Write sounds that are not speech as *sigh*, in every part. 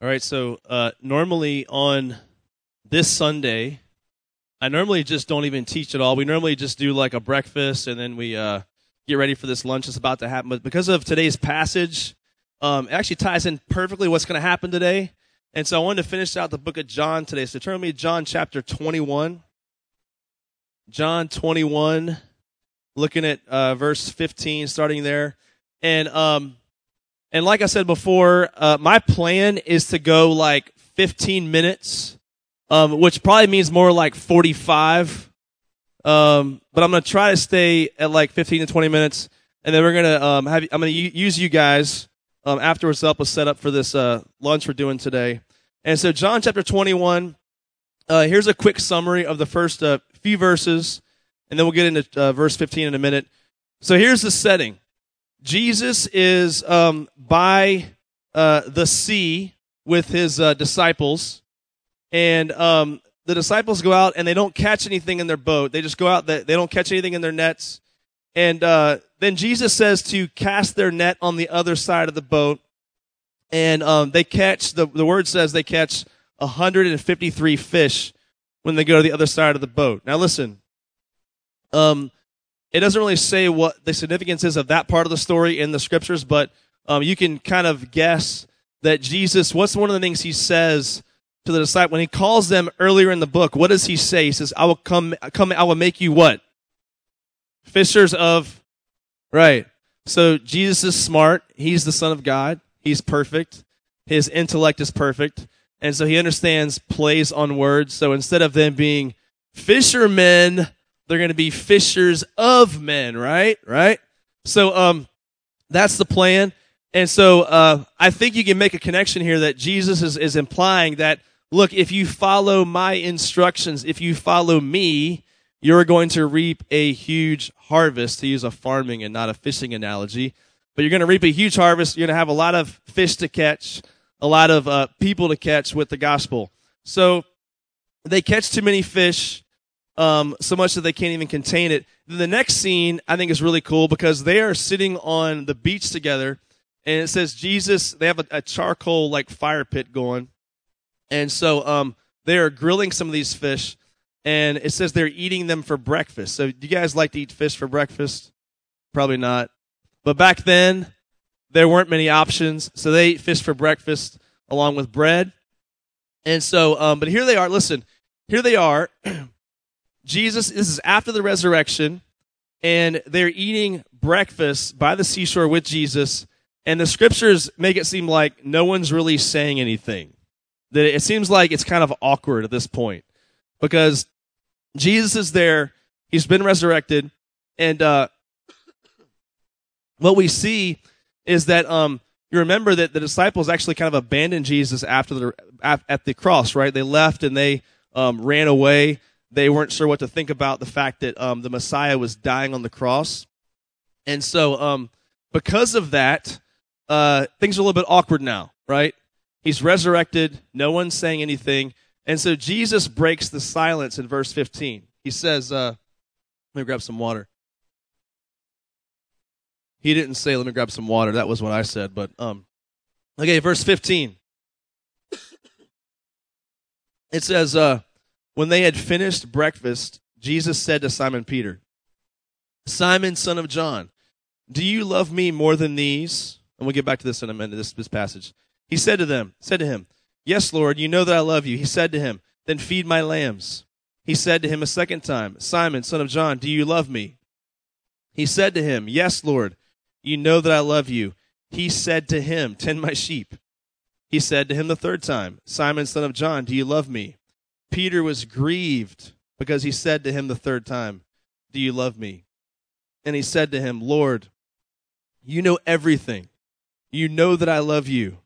All right, so uh, normally on this Sunday, I normally just don't even teach at all. We normally just do like a breakfast and then we uh, get ready for this lunch that's about to happen. But because of today's passage, um, it actually ties in perfectly what's going to happen today. And so I wanted to finish out the book of John today. So turn with me to John chapter 21. John 21, looking at uh, verse 15, starting there. And um, and like I said before, uh, my plan is to go like 15 minutes, um, which probably means more like 45. Um, but I'm gonna try to stay at like 15 to 20 minutes, and then we're gonna um, have I'm gonna u- use you guys um, afterwards to help us set up for this uh, lunch we're doing today. And so John chapter 21. Uh, here's a quick summary of the first uh, few verses, and then we'll get into uh, verse 15 in a minute. So here's the setting. Jesus is um, by uh, the sea with his uh, disciples, and um, the disciples go out and they don't catch anything in their boat. They just go out, they, don't catch anything in their nets. And uh, then Jesus says to cast their net on the other side of the boat. And um, they catch, the, the word says they catch 153 fish when they go to the other side of the boat. Now listen, um, it doesn't really say what the significance is of that part of the story in the scriptures, but um, you can kind of guess that Jesus, what's one of the things he says to the disciple when he calls them earlier in the book? What does he say? He says, I will come, come, I will make you what? Fishers of, right. So Jesus is smart. He's the son of God. He's perfect. His intellect is perfect. And so he understands plays on words. So instead of them being fishermen, they're going to be fishers of men, right? Right? So, um, that's the plan. And so, uh, I think you can make a connection here that Jesus is, is implying that, look, if you follow my instructions, if you follow me, you're going to reap a huge harvest, to use a farming and not a fishing analogy. But you're going to reap a huge harvest. You're going to have a lot of fish to catch, a lot of uh, people to catch with the gospel. So they catch too many fish um, so much that they can't even contain it. The next scene I think is really cool because they are sitting on the beach together, and it says Jesus. They have a, a charcoal like fire pit going, and so um, they are grilling some of these fish, and it says they're eating them for breakfast. So, do you guys like to eat fish for breakfast? Probably not. But back then, there weren't many options, so they ate fish for breakfast along with bread. And so, um, but here they are. Listen, here they are. *clears throat* Jesus, this is after the resurrection, and they're eating breakfast by the seashore with Jesus, and the scriptures make it seem like no one's really saying anything. That it seems like it's kind of awkward at this point because Jesus is there, he's been resurrected, and uh, what we see is that um, you remember that the disciples actually kind of abandoned Jesus after the at the cross, right? They left and they um, ran away they weren't sure what to think about the fact that um, the Messiah was dying on the cross. And so, um, because of that, uh, things are a little bit awkward now, right? He's resurrected. No one's saying anything. And so Jesus breaks the silence in verse 15. He says, uh, let me grab some water. He didn't say, let me grab some water. That was what I said. But, um, okay, verse 15. It says, uh, when they had finished breakfast, Jesus said to Simon Peter, Simon, son of John, do you love me more than these? And we'll get back to this in a minute, this, this passage. He said to them, said to him, Yes, Lord, you know that I love you. He said to him, Then feed my lambs. He said to him a second time, Simon, son of John, do you love me? He said to him, Yes, Lord, you know that I love you. He said to him, Tend my sheep. He said to him the third time, Simon, son of John, do you love me? Peter was grieved because he said to him the third time, Do you love me? And he said to him, Lord, you know everything. You know that I love you.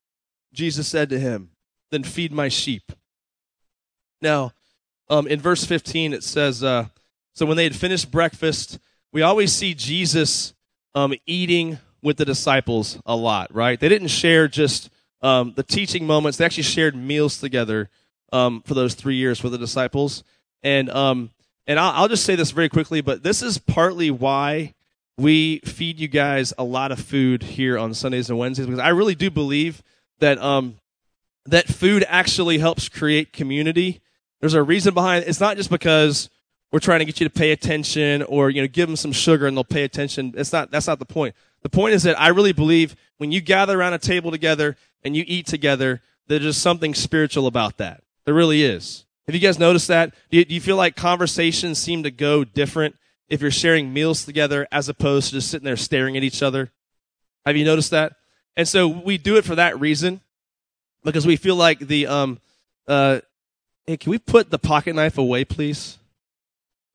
Jesus said to him, Then feed my sheep. Now, um, in verse 15, it says, uh, So when they had finished breakfast, we always see Jesus um, eating with the disciples a lot, right? They didn't share just um, the teaching moments, they actually shared meals together um, for those three years for the disciples. And um, and I'll, I'll just say this very quickly, but this is partly why we feed you guys a lot of food here on Sundays and Wednesdays because I really do believe that um, that food actually helps create community. There's a reason behind it. It's not just because we're trying to get you to pay attention or, you know, give them some sugar and they'll pay attention. It's not, that's not the point. The point is that I really believe when you gather around a table together and you eat together, there's just something spiritual about that. There really is. Have you guys noticed that? Do you, do you feel like conversations seem to go different if you're sharing meals together as opposed to just sitting there staring at each other? Have you noticed that? And so we do it for that reason because we feel like the um uh hey, can we put the pocket knife away, please?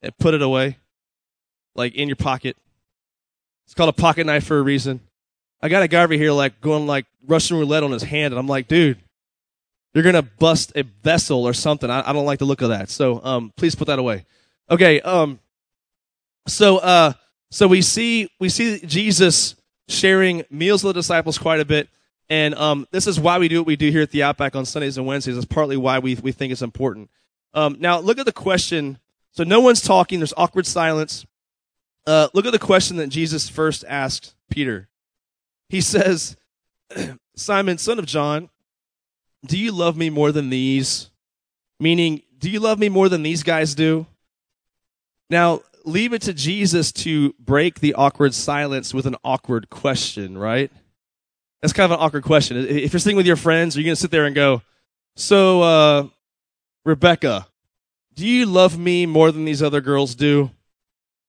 And put it away, like in your pocket. It's called a pocket knife for a reason. I got a guy over here like going like Russian roulette on his hand, and I'm like, dude, you're gonna bust a vessel or something. I, I don't like the look of that. So um, please put that away. Okay. Um. So uh. So we see we see Jesus sharing meals with the disciples quite a bit. And um, this is why we do what we do here at the Outback on Sundays and Wednesdays. It's partly why we, we think it's important. Um, now, look at the question. So, no one's talking, there's awkward silence. Uh, look at the question that Jesus first asked Peter. He says, *clears throat* Simon, son of John, do you love me more than these? Meaning, do you love me more than these guys do? Now, leave it to Jesus to break the awkward silence with an awkward question, right? That's kind of an awkward question. If you're sitting with your friends, are you going to sit there and go, So, uh, Rebecca, do you love me more than these other girls do?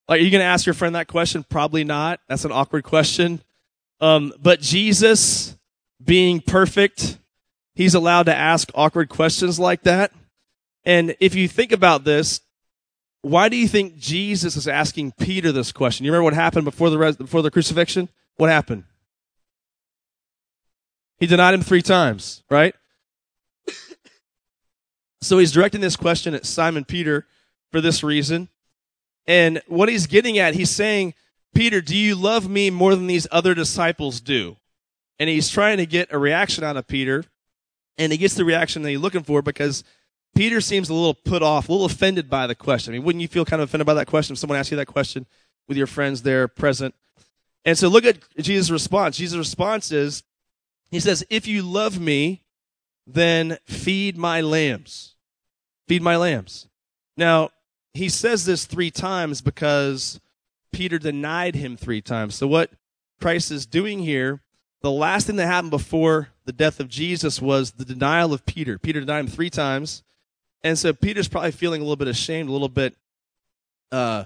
Like, are you going to ask your friend that question? Probably not. That's an awkward question. Um, but Jesus, being perfect, he's allowed to ask awkward questions like that. And if you think about this, why do you think Jesus is asking Peter this question? You remember what happened before the res- before the crucifixion? What happened? He denied him three times, right? so he's directing this question at Simon Peter for this reason. And what he's getting at, he's saying, Peter, do you love me more than these other disciples do? And he's trying to get a reaction out of Peter. And he gets the reaction that he's looking for because Peter seems a little put off, a little offended by the question. I mean, wouldn't you feel kind of offended by that question if someone asked you that question with your friends there present? And so look at Jesus' response. Jesus' response is, he says, If you love me, then feed my lambs. Feed my lambs. Now, he says this three times because Peter denied him three times. So, what Christ is doing here, the last thing that happened before the death of Jesus was the denial of Peter. Peter denied him three times. And so, Peter's probably feeling a little bit ashamed, a little bit uh,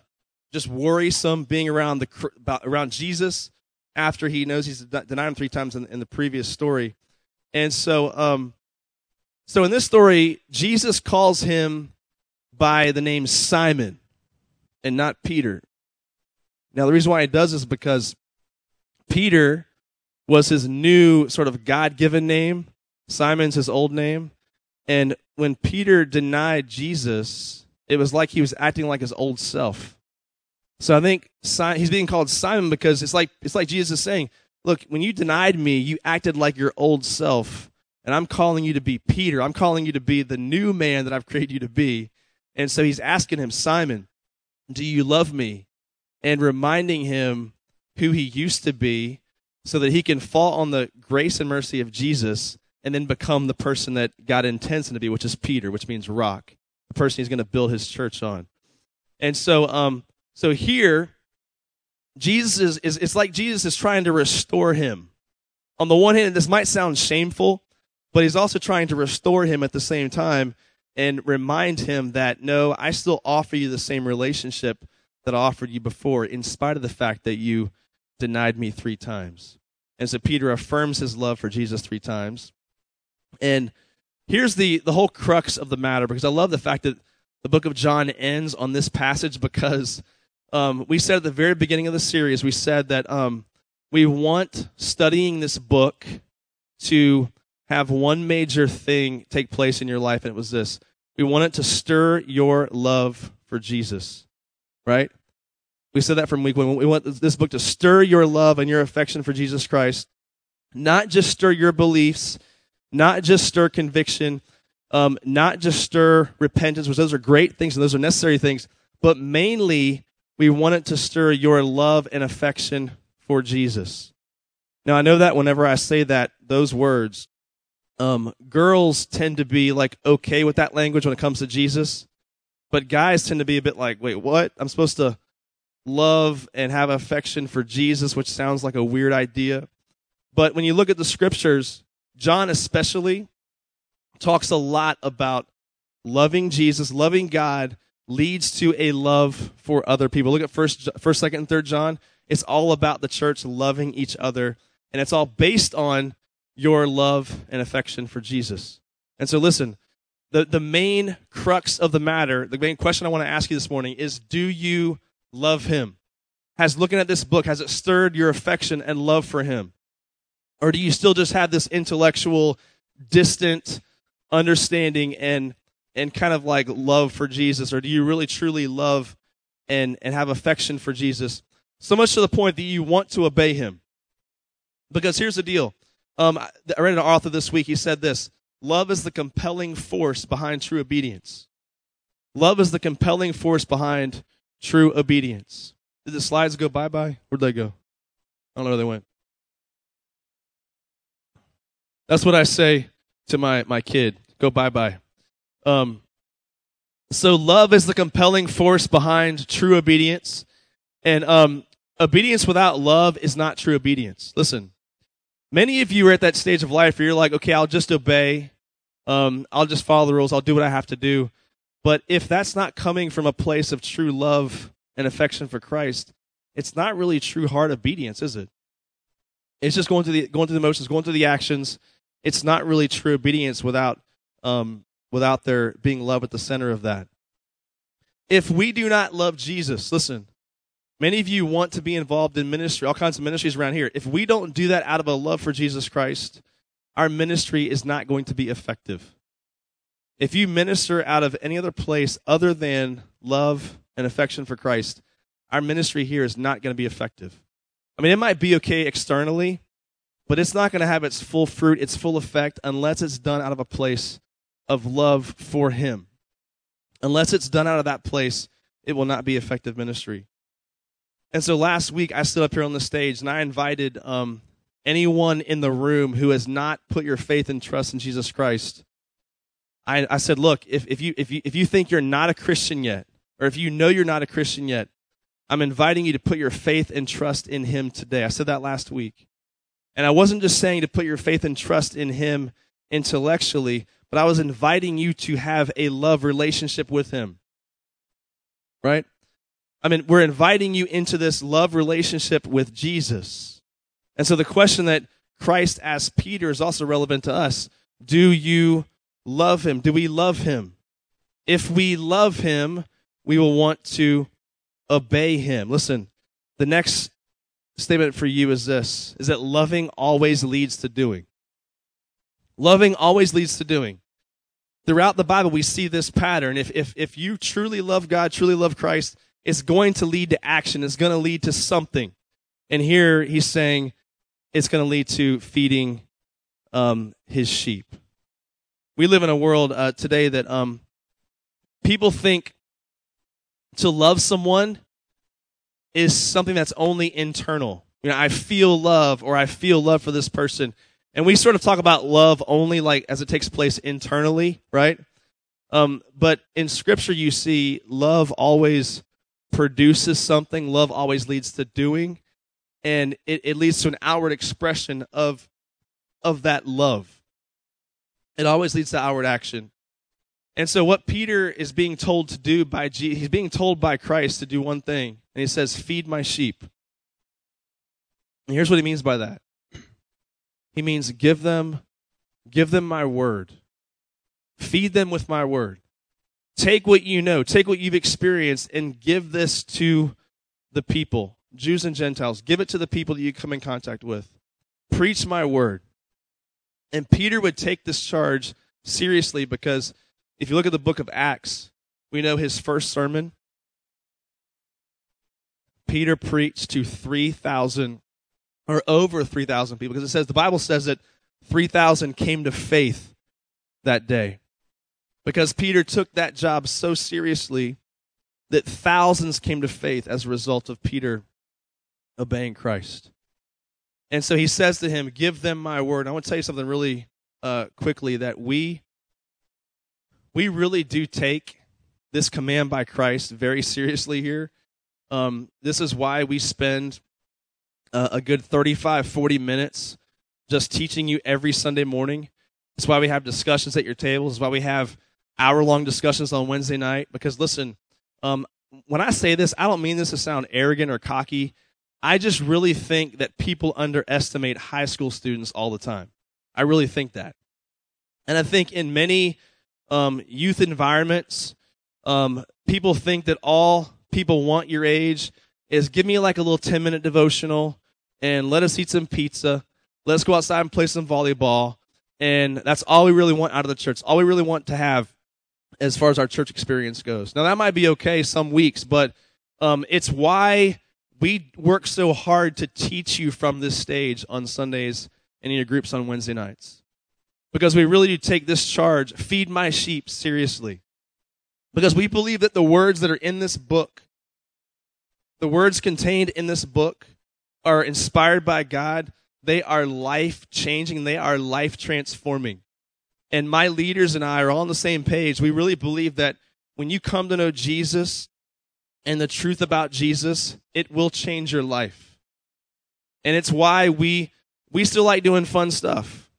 just worrisome being around, the, around Jesus after he knows he's denied him three times in, in the previous story. And so, um, so in this story, Jesus calls him by the name Simon and not Peter. Now, the reason why he does is because Peter was his new sort of God given name, Simon's his old name. And when Peter denied Jesus, it was like he was acting like his old self. So I think he's being called Simon because it's like it's like Jesus is saying, "Look, when you denied me, you acted like your old self, and I'm calling you to be Peter. I'm calling you to be the new man that I've created you to be." And so he's asking him, "Simon, do you love me?" and reminding him who he used to be so that he can fall on the grace and mercy of Jesus and then become the person that God intends him to be, which is Peter, which means rock, the person he's going to build his church on. And so um so here, Jesus is, is, it's like Jesus is trying to restore him. On the one hand, this might sound shameful, but he's also trying to restore him at the same time and remind him that no, I still offer you the same relationship that I offered you before, in spite of the fact that you denied me three times. And so Peter affirms his love for Jesus three times. And here's the, the whole crux of the matter, because I love the fact that the book of John ends on this passage because um, we said at the very beginning of the series, we said that um, we want studying this book to have one major thing take place in your life, and it was this. We want it to stir your love for Jesus, right? We said that from week one. We want this book to stir your love and your affection for Jesus Christ, not just stir your beliefs, not just stir conviction, um, not just stir repentance, which those are great things and those are necessary things, but mainly we want it to stir your love and affection for Jesus. Now, I know that whenever I say that, those words, um, girls tend to be like okay with that language when it comes to Jesus, but guys tend to be a bit like, wait, what? I'm supposed to love and have affection for Jesus, which sounds like a weird idea. But when you look at the scriptures, John especially talks a lot about loving Jesus, loving God leads to a love for other people. Look at first, first, second, and third John. It's all about the church loving each other, and it's all based on your love and affection for Jesus. And so, listen, the, the main crux of the matter, the main question I want to ask you this morning is do you love him? Has looking at this book, has it stirred your affection and love for him? Or do you still just have this intellectual, distant understanding and and kind of like love for Jesus? Or do you really truly love and, and have affection for Jesus? So much to the point that you want to obey him. Because here's the deal. Um, I read an author this week. He said this Love is the compelling force behind true obedience. Love is the compelling force behind true obedience. Did the slides go bye bye? Where'd they go? I don't know where they went. That's what I say to my, my kid. Go bye bye. Um, so love is the compelling force behind true obedience. And um, obedience without love is not true obedience. Listen, many of you are at that stage of life where you're like, okay, I'll just obey. Um, I'll just follow the rules. I'll do what I have to do. But if that's not coming from a place of true love and affection for Christ, it's not really true heart obedience, is it? It's just going through the going through the motions, going through the actions. It's not really true obedience without um, without there being love at the center of that. If we do not love Jesus, listen, many of you want to be involved in ministry, all kinds of ministries around here. If we don't do that out of a love for Jesus Christ, our ministry is not going to be effective. If you minister out of any other place other than love and affection for Christ, our ministry here is not going to be effective. I mean, it might be okay externally, but it's not going to have its full fruit, its full effect, unless it's done out of a place of love for Him. Unless it's done out of that place, it will not be effective ministry. And so last week, I stood up here on the stage and I invited um, anyone in the room who has not put your faith and trust in Jesus Christ. I, I said, look, if, if, you, if, you, if you think you're not a Christian yet, or if you know you're not a Christian yet, I'm inviting you to put your faith and trust in Him today. I said that last week. And I wasn't just saying to put your faith and trust in Him intellectually, but I was inviting you to have a love relationship with Him. Right? I mean, we're inviting you into this love relationship with Jesus. And so the question that Christ asked Peter is also relevant to us. Do you love Him? Do we love Him? If we love Him, we will want to obey Him. Listen, the next statement for you is this is that loving always leads to doing. Loving always leads to doing. Throughout the Bible, we see this pattern. If, if, if you truly love God, truly love Christ, it's going to lead to action. It's going to lead to something. And here he's saying it's going to lead to feeding um, his sheep. We live in a world uh, today that um, people think to love someone is something that's only internal. You know, I feel love or I feel love for this person. And we sort of talk about love only like as it takes place internally, right? Um, but in scripture, you see love always produces something. Love always leads to doing. And it, it leads to an outward expression of, of that love. It always leads to outward action. And so what Peter is being told to do by Jesus, he's being told by Christ to do one thing. And he says, feed my sheep. And here's what he means by that. He means give them, give them my word. Feed them with my word. Take what you know, take what you've experienced, and give this to the people, Jews and Gentiles. Give it to the people that you come in contact with. Preach my word. And Peter would take this charge seriously because if you look at the book of Acts, we know his first sermon. Peter preached to 3,000 or over 3,000 people because it says the Bible says that 3,000 came to faith that day. Because Peter took that job so seriously that thousands came to faith as a result of Peter obeying Christ. And so he says to him, Give them my word. I want to tell you something really uh, quickly that we we really do take this command by Christ very seriously here. Um, this is why we spend uh, a good 35, 40 minutes just teaching you every Sunday morning. It's why we have discussions at your tables. It's why we have hour long discussions on Wednesday night. Because listen, um, when I say this, I don't mean this to sound arrogant or cocky. I just really think that people underestimate high school students all the time. I really think that. And I think in many um, youth environments, um, people think that all people want your age is give me like a little 10 minute devotional and let us eat some pizza. Let's go outside and play some volleyball. And that's all we really want out of the church. All we really want to have as far as our church experience goes. Now, that might be okay some weeks, but um, it's why we work so hard to teach you from this stage on Sundays and in your groups on Wednesday nights. Because we really do take this charge, feed my sheep, seriously. Because we believe that the words that are in this book, the words contained in this book, are inspired by God. They are life changing, they are life transforming. And my leaders and I are all on the same page. We really believe that when you come to know Jesus and the truth about Jesus, it will change your life. And it's why we we still like doing fun stuff.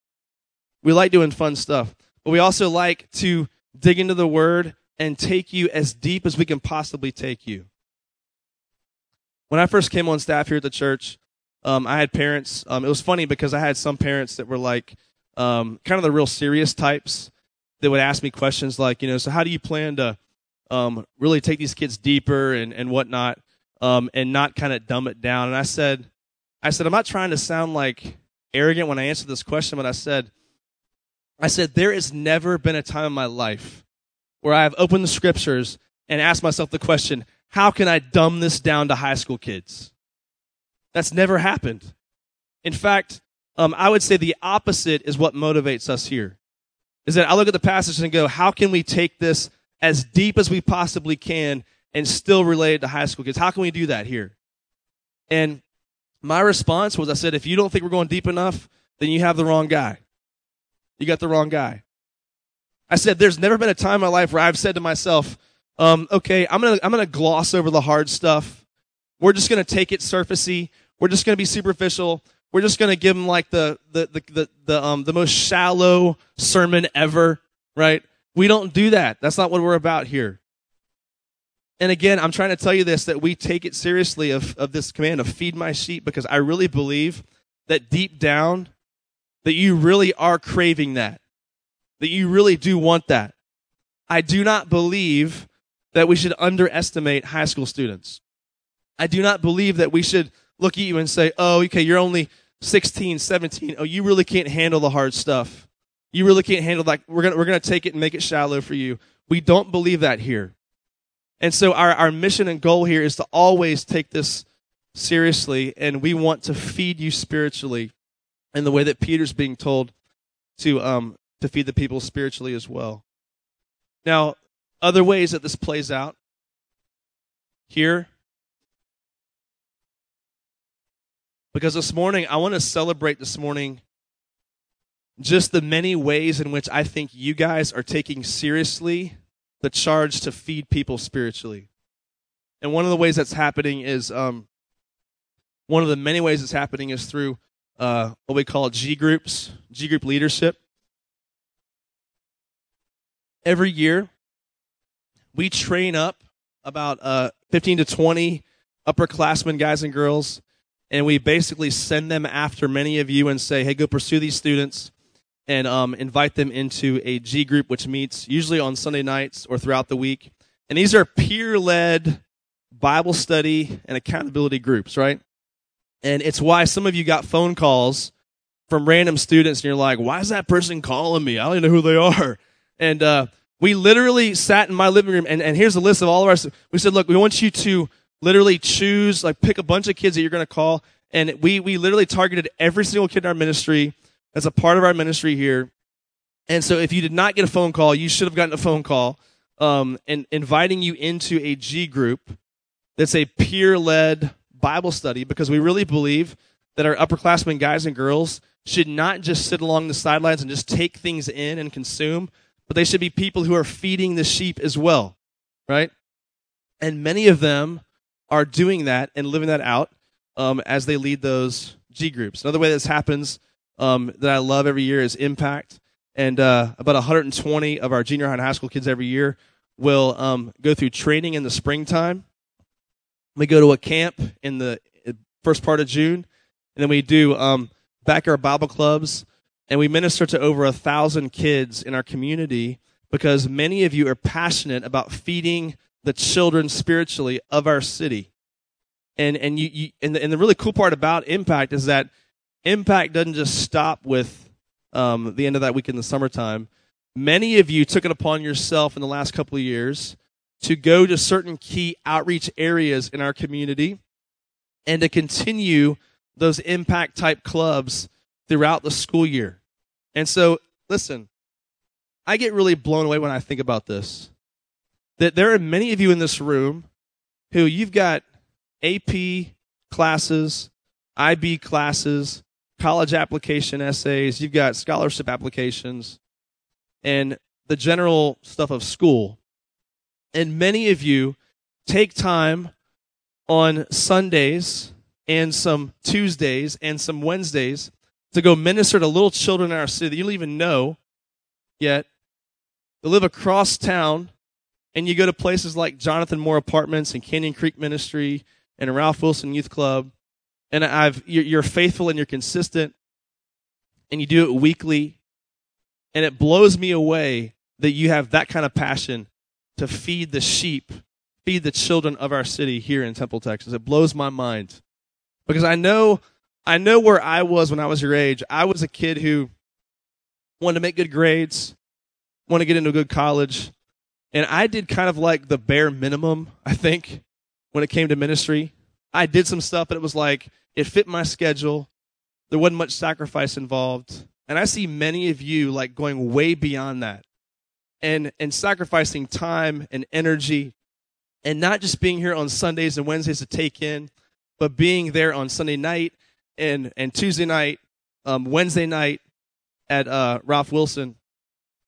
We like doing fun stuff. But we also like to dig into the word and take you as deep as we can possibly take you. When I first came on staff here at the church, um, I had parents. Um, it was funny because I had some parents that were like um, kind of the real serious types that would ask me questions like, you know, so how do you plan to um, really take these kids deeper and, and whatnot um, and not kind of dumb it down? And I said, I said, I'm not trying to sound like arrogant when I answer this question, but I said, I said, there has never been a time in my life where I've opened the scriptures and asked myself the question, how can I dumb this down to high school kids? That's never happened. In fact, um, I would say the opposite is what motivates us here. Is that I look at the passage and go, how can we take this as deep as we possibly can and still relate to high school kids? How can we do that here? And my response was, I said, if you don't think we're going deep enough, then you have the wrong guy. You got the wrong guy. I said, there's never been a time in my life where I've said to myself, um, okay, I'm gonna I'm gonna gloss over the hard stuff. We're just gonna take it surfacey. We're just gonna be superficial. We're just gonna give them like the the the the, the um the most shallow sermon ever, right? We don't do that. That's not what we're about here. And again, I'm trying to tell you this that we take it seriously of, of this command of feed my sheep because I really believe that deep down that you really are craving that that you really do want that. I do not believe that we should underestimate high school students. I do not believe that we should look at you and say, oh, okay, you're only 16, 17. Oh, you really can't handle the hard stuff. You really can't handle that. We're gonna we're to take it and make it shallow for you. We don't believe that here. And so our, our mission and goal here is to always take this seriously, and we want to feed you spiritually in the way that Peter's being told to um, to feed the people spiritually as well. Now, other ways that this plays out here, because this morning, I want to celebrate this morning just the many ways in which I think you guys are taking seriously the charge to feed people spiritually. And one of the ways that's happening is um, one of the many ways it's happening is through uh, what we call G groups, G group leadership every year we train up about uh, 15 to 20 upperclassmen guys and girls and we basically send them after many of you and say hey go pursue these students and um, invite them into a g group which meets usually on sunday nights or throughout the week. And these are peer-led bible study and accountability groups right? And it's why some of you got phone calls from random students and you're like why is that person calling me? I don't even know who they are. And uh, we literally sat in my living room, and, and here's a list of all of our. We said, look, we want you to literally choose, like, pick a bunch of kids that you're going to call, and we we literally targeted every single kid in our ministry as a part of our ministry here. And so, if you did not get a phone call, you should have gotten a phone call, um, and inviting you into a G group that's a peer-led Bible study because we really believe that our upperclassmen guys and girls should not just sit along the sidelines and just take things in and consume, but they should be people who are feeding the sheep as well, right? And many of them are doing that and living that out um, as they lead those G groups. Another way this happens um, that I love every year is Impact. And uh, about 120 of our junior high and high school kids every year will um, go through training in the springtime. We go to a camp in the uh, first part of June, and then we do um, backyard Bible clubs, and we minister to over a thousand kids in our community because many of you are passionate about feeding the children spiritually of our city. And and you, you and, the, and the really cool part about Impact is that Impact doesn't just stop with um, the end of that week in the summertime. Many of you took it upon yourself in the last couple of years to go to certain key outreach areas in our community and to continue those impact type clubs throughout the school year. And so, listen, I get really blown away when I think about this. That there are many of you in this room who you've got AP classes, IB classes, college application essays, you've got scholarship applications, and the general stuff of school. And many of you take time on Sundays and some Tuesdays and some Wednesdays to go minister to little children in our city that you don't even know yet. They live across town, and you go to places like Jonathan Moore Apartments and Canyon Creek Ministry and Ralph Wilson Youth Club and I've you're faithful and you're consistent, and you do it weekly, and it blows me away that you have that kind of passion to feed the sheep, feed the children of our city here in Temple, Texas. It blows my mind because I know I know where I was when I was your age. I was a kid who wanted to make good grades, want to get into a good college, and I did kind of like the bare minimum, I think, when it came to ministry. I did some stuff, but it was like it fit my schedule. There wasn't much sacrifice involved. And I see many of you like going way beyond that and, and sacrificing time and energy and not just being here on Sundays and Wednesdays to take in, but being there on Sunday night and, and Tuesday night, um, Wednesday night at uh, Ralph Wilson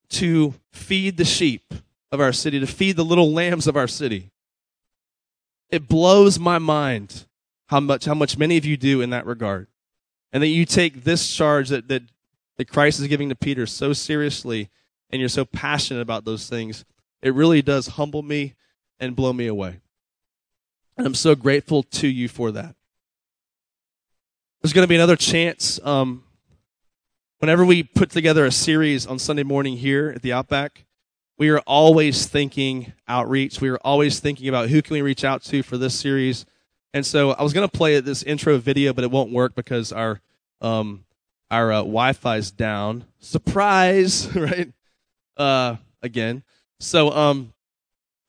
to feed the sheep of our city, to feed the little lambs of our city. It blows my mind how much how much many of you do in that regard. And that you take this charge that, that, that Christ is giving to Peter so seriously and you're so passionate about those things. It really does humble me and blow me away. And I'm so grateful to you for that. There's going to be another chance. Um, whenever we put together a series on Sunday morning here at the Outback, we are always thinking outreach. We are always thinking about who can we reach out to for this series and so I was going to play this intro video, but it won't work because our um, our uh, Wi-Fi is down. Surprise, *laughs* right? Uh, again. So, um,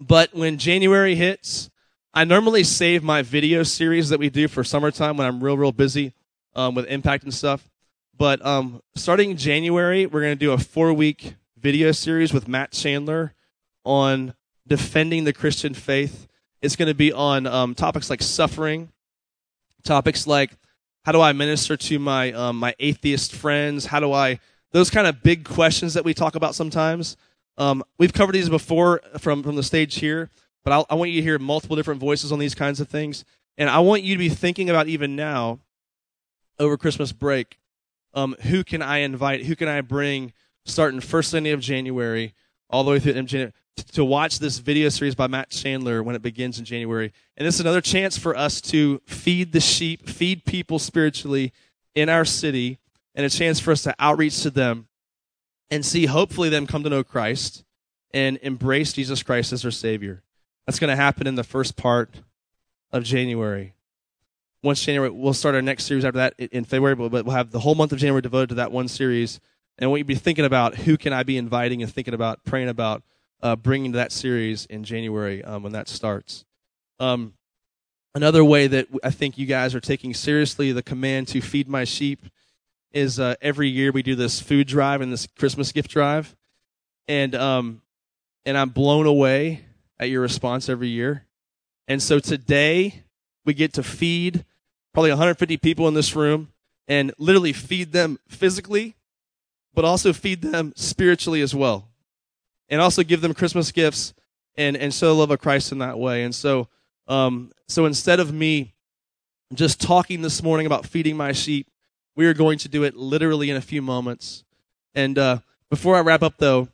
but when January hits, I normally save my video series that we do for summertime when I'm real, real busy um, with impact and stuff. But um, starting January, we're going to do a four week video series with Matt Chandler on defending the Christian faith it's going to be on um, topics like suffering, topics like how do I minister to my um, my atheist friends? How do I those kind of big questions that we talk about sometimes. Um, we've covered these before from from the stage here, but I'll, I want you to hear multiple different voices on these kinds of things, and I want you to be thinking about even now, over Christmas break, um, who can I invite? Who can I bring? Starting first Sunday of January all the way through January to watch this video series by Matt Chandler when it begins in January. And this is another chance for us to feed the sheep, feed people spiritually in our city, and a chance for us to outreach to them and see hopefully them come to know Christ and embrace Jesus Christ as their Savior. That's going to happen in the first part of January. Once January, we'll start our next series after that in February, but we'll have the whole month of January devoted to that one series. And we will be thinking about who can I be inviting and thinking about, praying about uh, bringing to that series in January um, when that starts. Um, another way that I think you guys are taking seriously the command to feed my sheep is uh, every year we do this food drive and this Christmas gift drive, and um, and I'm blown away at your response every year. And so today we get to feed probably 150 people in this room and literally feed them physically, but also feed them spiritually as well. And also give them Christmas gifts and, and show the love of Christ in that way. And so, um, so instead of me just talking this morning about feeding my sheep, we are going to do it literally in a few moments. And uh, before I wrap up, though,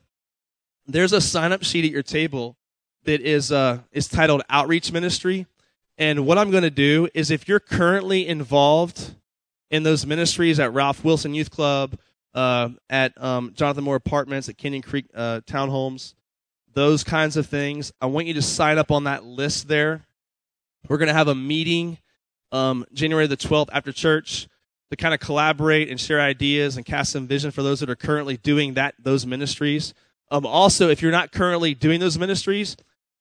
there's a sign up sheet at your table that is, uh, is titled Outreach Ministry. And what I'm going to do is if you're currently involved in those ministries at Ralph Wilson Youth Club, uh, at um, Jonathan Moore Apartments, at Canyon Creek uh, Townhomes, those kinds of things, I want you to sign up on that list there. We're going to have a meeting um, January the 12th after church to kind of collaborate and share ideas and cast some vision for those that are currently doing that those ministries. Um, also, if you're not currently doing those ministries,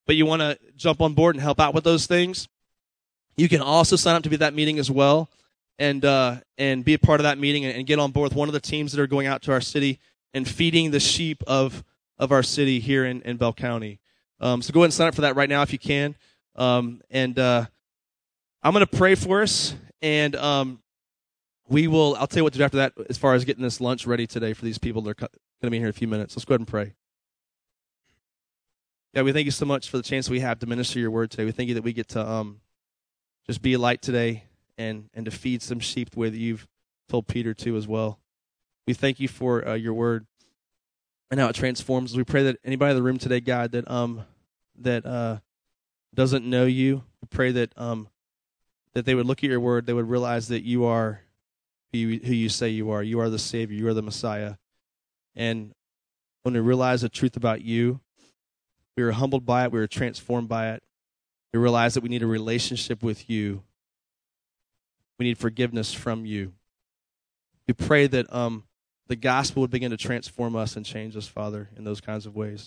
but you want to jump on board and help out with those things, you can also sign up to be at that meeting as well, and uh, and be a part of that meeting and, and, get on board with one of the teams that are going out to our city and feeding the sheep of of our city here in, in Bell County. Um, so go ahead and sign up for that right now if you can. Um, and uh, I'm going to pray for us, and um, we will. I'll tell you what to do after that as far as getting this lunch ready today for these people that are going to be here in a few minutes. Let's go ahead and pray. Yeah, we thank you so much for the chance we have to minister your word today. We thank you that we get to um, just be a light today and and to feed some sheep the way that you've told Peter to as well. We thank you for uh, your word and how it transforms. We pray that anybody in the room today, God, that um that uh doesn't know you, we pray that um that they would look at your word, they would realize that you are who you, who you say you are. You are the Savior. You are the Messiah. And when we realize the truth about you, we were humbled by it. We were transformed by it. We realize that we need a relationship with you. We need forgiveness from you. We pray that um, the gospel would begin to transform us and change us, Father, in those kinds of ways.